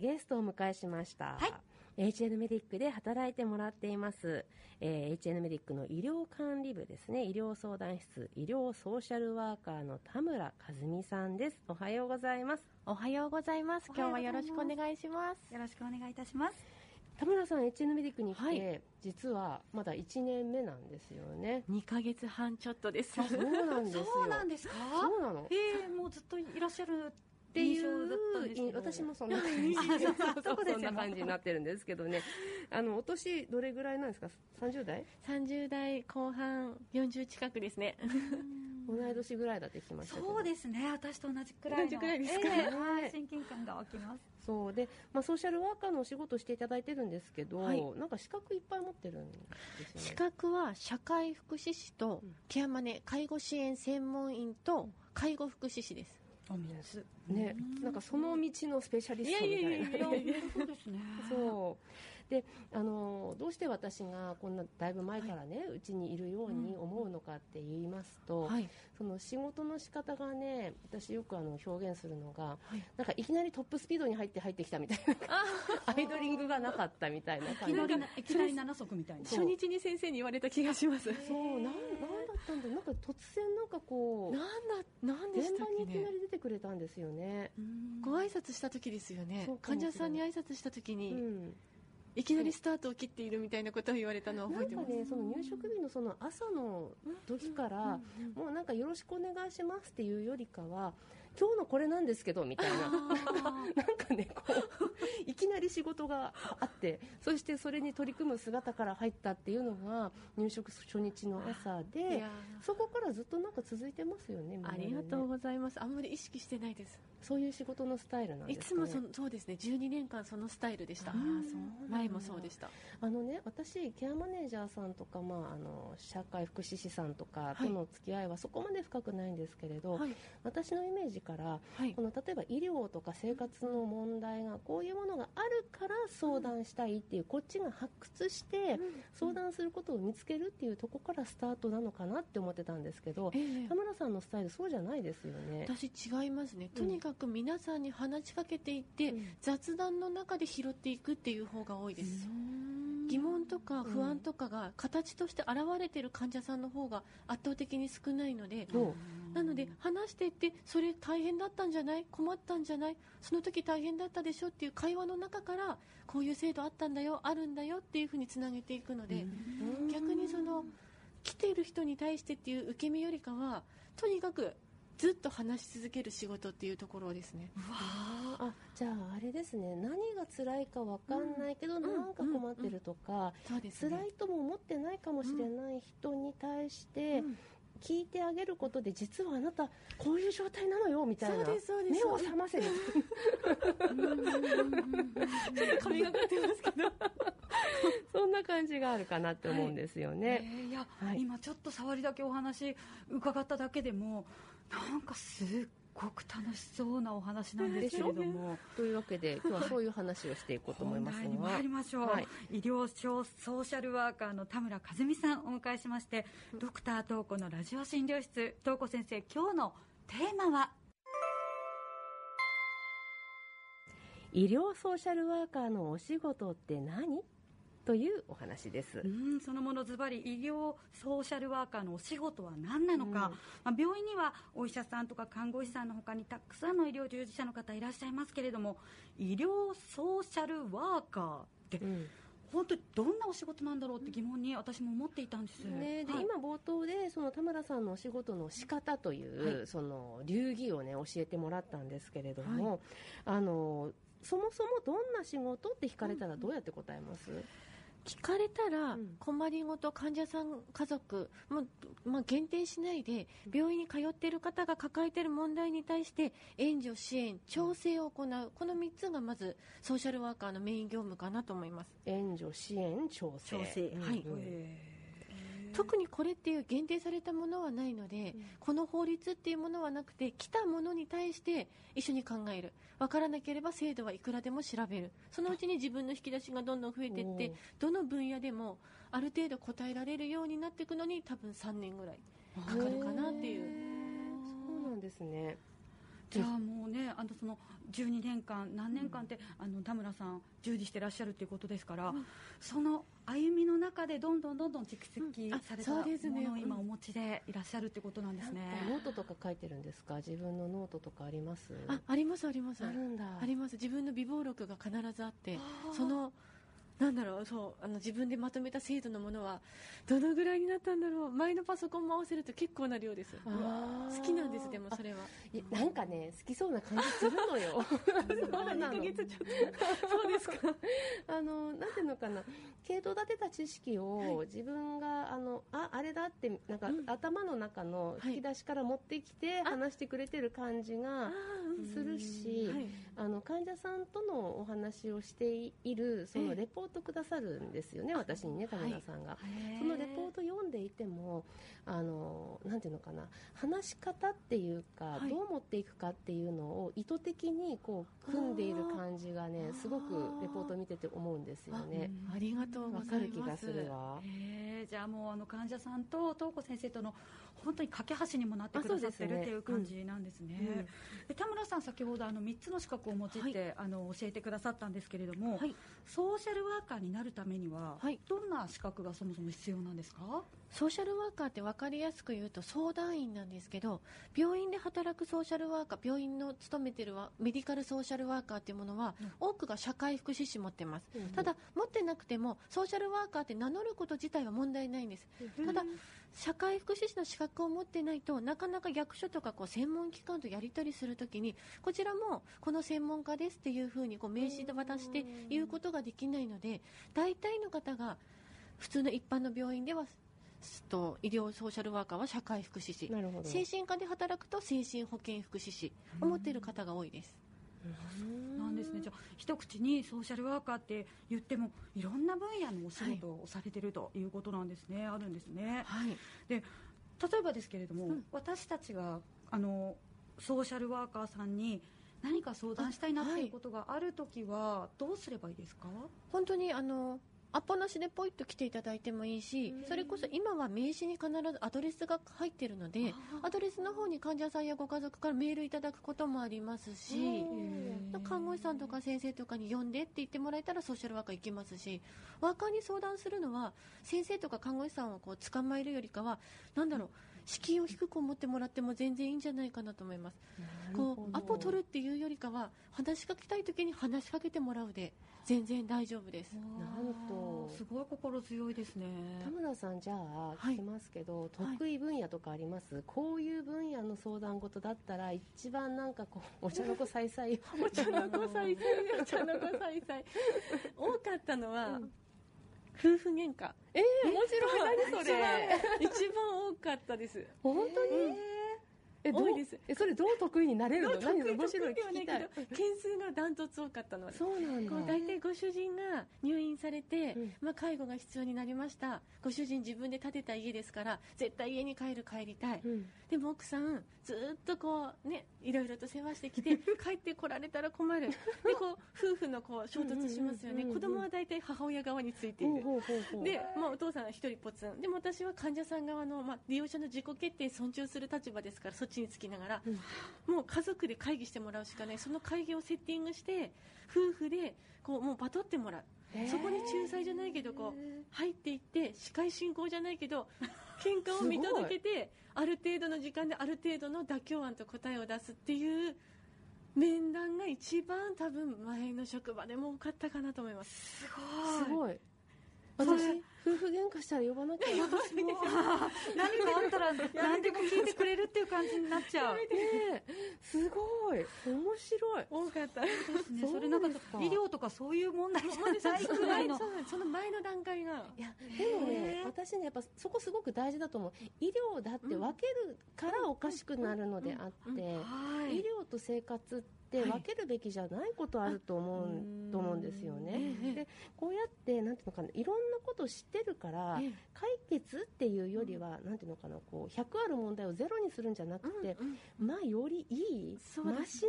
ねゲストをお迎えしました、はい。HN メディックで働いてもらっています、えー HN メディックの医療管理部ですね。医療相談室医療ソーシャルワーカーの田村和美さんです。おはようございます。おはようございます。今日はよろしくお願いします。よろしくお願いいたします。田村さん HN メディックに来て、はい。実はまだ1年目なんですよね。2ヶ月半ちょっとです。そうなんですよ。そうなんですか？そうなの？ええもうずっといらっしゃるっっていうど。私もそんな感じ。あそうそうそう。でそんな感じになってるんですけどね。あのお年どれぐらいなんですか？30代30代後半40近くですね。同い年ぐらいだって聞きましたそうですね。私と同じくらいの。同じくらいですか？ええはい。親近感が湧きます。そう。で、まあ、ソーシャルワーカーのお仕事をしていただいてるんですけど、はい。なんか資格いっぱい持ってるんですよね。資格は社会福祉士とうんケアマネ介護支援専門員と介護福祉士です。お水。ねなんかその道のスペシャリストみたいないやいやいやいやそうですね。そうであのどうして私がこんなだいぶ前からねうち、にいるように思うのかって言いますと、はい。その仕事の仕方がね私よくあの表現するのが、はい。なんかいきなりトップスピードに入って入ってきたみたいな アイドリングがなかったみたいない感じ。きなりないきなり七足みたいな。初日に先生に言われた気がします。そう。なんなんだったんだなんか突然なんかこうなんだ、なんでしたっけ現場にいきなね。り出てくれたんですよね。うん。ご挨拶した時ですよね。患者さんに挨拶した時うに、ん、いきなりスタートを切っているみたいなことを言われたのをな覚えてます。んかねその入職日のその朝の時から、もうなんかよろしくお願いしますっていうよりかは今日のこれなんですけどみたいな なんかねこういきなり仕事があってそしてそれに取り組む姿から入ったっていうのが入職初日の朝いでやそこからずっとなんか続いてますよねねありがとうございます。あんまり意識してないです。そういう仕事のスタイルなんいですか、ね、つもそそうですね。12年間そのスタイルでした。前もそうでした。あのね、私、ケアマネージャーさんとか、まあ、あの社会福祉士さんとかはいとの付き合いはそこまで深くないんですけれど、はい私のイメージからはいこ。の例えば医療とか生活の問題がこういうものがあるから相談したいっていう、こっちが発掘して相談することを見つけるっていうところからスタートなのかなって思ってたんですけど、ええ田村さんのスタイルそうじゃないですよね。私違いますね。とにかく皆さんに話しかけていって、うん雑談の中で拾っていくっていう方が多いです。疑問とか不安とかが形として現れている患者さんの方が圧倒的に少ないので、そうなので話していってそれ大変だったんじゃない？困ったんじゃない？その時大変だったでしょっていう会話の中からこういう制度あったんだよあるんだよっていうふうにつなげていくので、逆にその来ている人に対してっていう受け身よりかはとにかくずっと話し続ける仕事っていうところですね。あじゃああれですね。何が辛いかわかんないけど、なんか困ってるとか、そうですね。辛いとも思ってないかもしれない人に対してうん聞いてあげることで実はあなたこういう状態なのよみたいな。目を覚ませる神がかってますけどそん。な感じがあるかなって思うん。ですよね。えーいや、はい今ちょっと触りだけお話伺っただけでもなん。かすっごく楽しそうなお話なんですけれども。というわけで 今日はそういう話をしていこうと思います本題にが参りましょう、はい。医療ソーシャルワーカーの田村和美さんをお迎えしましてドクター東子のラジオ診療室東子先生今日のテーマは？医療ソーシャルワーカーのお仕事って何？というお話です。うんそのものズバリ医療ソーシャルワーカーのお仕事は何なのか、うん。まあ、病院にはお医者さんとか看護師さんの他にたくさんの医療従事者の方いらっしゃいますけれども医療ソーシャルワーカーってうん。本当にどんなお仕事なんだろうって疑問に私も思っていたんです、ね、ではい。今冒頭でその田村さんのお仕事の仕方という、はその流儀をね教えてもらったんですけれども、あのそもそもどんな仕事って聞かれたらどうやって答えます、聞かれたらうん。困りごと患者さん家族も、まあ、限定しないで病院に通っている方が抱えている問題に対して援助支援調整を行う。この3つがまずソーシャルワーカーのメイン業務かなと思います。援助支援調整。はい特にこれっていう限定されたものはないので、この法律っていうものはなくて来たものに対して一緒に考える。分からなければ制度はいくらでも調べる。そのうちに自分の引き出しがどんどん増えていってどの分野でもある程度答えられるようになっていくのに多分3年ぐらいかかるかなっていう。そうなんですねじゃあもうねあのその12年間何年間って、あの田村さん従事してらっしゃるっていうことですから、その歩みの中でどんどんどんどん蓄積されたものを今うん。お持ちでいらっしゃるってことなんですね。ノートとか書いてるんですか？自分のノートとかあります？あありますあります。あるんだ。あります。自分の備忘録が必ずあってそのなんだろうそうあの自分でまとめた制度のものはどのぐらいになったんだろう。前のパソコンも合わせると結構な量です。好きなんですでもそれは。なんかね好きそうな感じするのよ。そうなの。2ヶ月ちょっとそうですかあのなんていうのかな。系統立てた知識を自分があのああれだってなんか、うん。頭の中の引き出しから持ってきてあ話してくれてる感じがするし、はいあの患者さんとのお話をしているそええ。のレポートくださるんですよね、私にね田村さんが。へー。そのレポート読んでいてもあのなんていうのかな話し方っていうか、はい。どう持っていくかっていうのを意図的にこう組んでいる感じがねすごくレポート見てて思うんですよね。ありがとうごわざいます。かる気がするわ。へーじゃあもうあの患者さんと東子先生との本当に架け橋にもなってくださってるっていう感じなんですね。うん。で田村さん先ほどあの3つの資格をお持ちって、あの教えてくださったんですけれども、はい。ソーシャルワーカーになるためには、はい。どんな資格がそもそも必要なんですか？ソーシャルワーカーって分かりやすく言うと相談員なんですけど病院で働くソーシャルワーカー病院の勤めてるわメディカルソーシャルワーカーっていうものは、多くが社会福祉士持ってます、うん。ただ持ってなくてもソーシャルワーカーって名乗ること自体は問題ないんですただ社会福祉士の資格を持ってないとなかなか役所とかこう専門機関とやり取りするときにこちらもこの専門家ですっていうふうにこう名刺で渡して言うことができないので大体の方が普通の一般の病院ではすと医療ソーシャルワーカーは社会福祉士。精神科で働くと精神保健福祉士を持っている方が多いです。なんですね。じゃあ一口にソーシャルワーカーって言ってもいろんな分野のお仕事をされてるということなんですね。あるんですね。はい、例えばですけれども、うん私たちがあのソーシャルワーカーさんに何か相談したいなっていうことがあるときはどうすればいいですか？本当にあのアポなしでポイッと来ていただいてもいいしうん。それこそ今は名刺に必ずアドレスが入っているのでアドレスの方に患者さんやご家族からメールいただくこともありますしうん。看護師さんとか先生とかに呼んでって言ってもらえたらソーシャルワーカー行きますしワーカーに相談するのは先生とか看護師さんをこう捕まえるよりかはなんだろう敷居を低く思ってもらっても全然いいんじゃないかなと思います。こうアポ取るっていうよりかは話しかけたい時に話しかけてもらうで全然大丈夫です。なんとすごい心強いですね。田村さんじゃあはい。聞きますけど、はい得意分野とかあります、こういう分野の相談事だったら一番なんかこう お茶の子さいさい。お茶の子さいさいお茶の子さいさい。多かったのは、うん夫婦喧嘩。えー、面白い。何それ。一番多かったです。本当に、うんえどうです？えそれどう得意になれるの？何面白い聞きたい。件数がダントツ多かったのはそうなんだ。こう大体ご主人が入院されて、うん。まあ、介護が必要になりました。ご主人自分で建てた家ですから絶対家に帰る帰りたい、うん。でも奥さんずーっとこうねいろいろと世話してきて 帰ってこられたら困る。でこう夫婦のこう衝突しますよね。子供は大体母親側についている。で、まあ、お父さんは一人ポツンでも私は患者さん側の、まあ、利用者の自己決定尊重する立場ですからそっちにつきながら、もう家族で会議してもらうしかない。その会議をセッティングして夫婦でこうもうバトってもらう。そこに仲裁じゃないけどこう入っていって司会進行じゃないけど 喧嘩を見届けてある程度の時間である程度の妥協案と答えを出すっていう面談が一番多分前の職場でも多かったかなと思います。すすごい。そ私れ夫婦喧嘩したら呼ばなきゃ。何かあったら何でも聞いてくれるっていう感じになっちゃう。ねえ。すごい。面白い。多かった。ね。それなんか。医療とかそういう問題じゃない？くらいの。その前の段階が。いやでもへねー私ねやっぱそこすごく大事だと思う。医療だって分けるからおかしくなるのであって、はい。医療と生活っって分けるべきじゃないことあると思う,、と思うんですよね。でこうやってなんていうのかないろんなこと知ってるから、解決っていうよりは、なんていうのかなこう100ある問題をゼロにするんじゃなくて、まあよりいいそうですマシな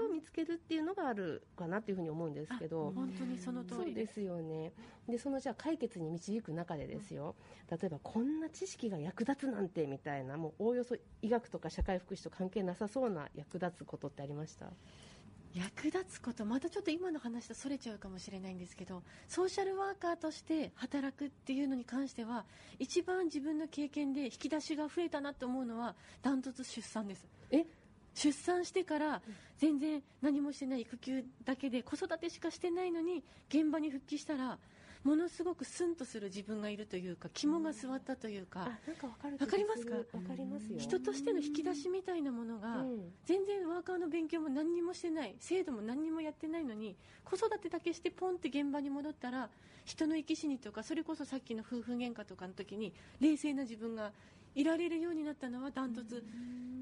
道を見つけるっていうのがあるかなっていうふうに思うんですけど。本当にその通り。ですですよね。でそのじゃあ解決に導く中でですよ。例えばこんな知識が役立つなんてみたいなもうおおよそ医学とか社会福祉と関係なさそうな役立つことってありました？役立つことまたちょっと今の話とそれちゃうかもしれないんですけどソーシャルワーカーとして働くっていうのに関しては一番自分の経験で引き出しが増えたなと思うのはダントツ出産です。え？出産してから全然何もしてない育休だけで子育てしかしてないのに現場に復帰したらものすごくスンとする自分がいるというか肝が据わったというか。なんかわかるわかりますか？わかりま人としての引き出しみたいなものがうん。全然ワーカーの勉強も何にもしてない制度も何にもやってないのに子育てだけしてポンって現場に戻ったら人の生き死にとかそれこそさっきの夫婦喧嘩とかの時に冷静な自分がいられるようになったのはダントツ。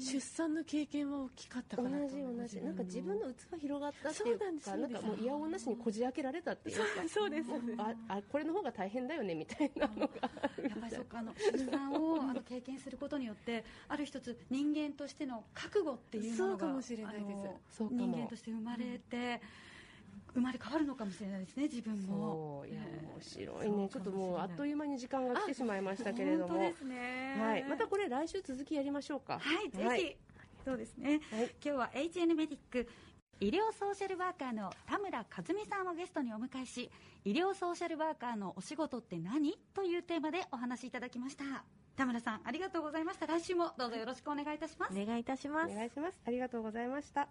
出産の経験は大きかったか同なとじ同じ。なんか自分の器広がったっていうそうなんですかなんかもういやおうなしにこじ開けられたっていうか。そうですああこれの方が大変だよねみたいなのが。やっぱりそうか あの出産をあの経験することによってある一つ人間としての覚悟っていうものがそうかもしれないです。人間として生まれて、生まれ変わるのかもしれないですね自分も。そういやえー面白いね。ちょっとかもうあっという間に時間が来てしまいましたけれども。本当ですね。はい、またこれ来週続きやりましょうか。はい、ぜひ、はい。そうですね、はい。今日は HN メディック医療ソーシャルワーカーの田村和美さんをゲストにお迎えし医療ソーシャルワーカーのお仕事って何？というテーマでお話しいただきました。田村さんありがとうございました。来週もどうぞよろしくお願いいたします。お願いいたします。お願いします。ありがとうございました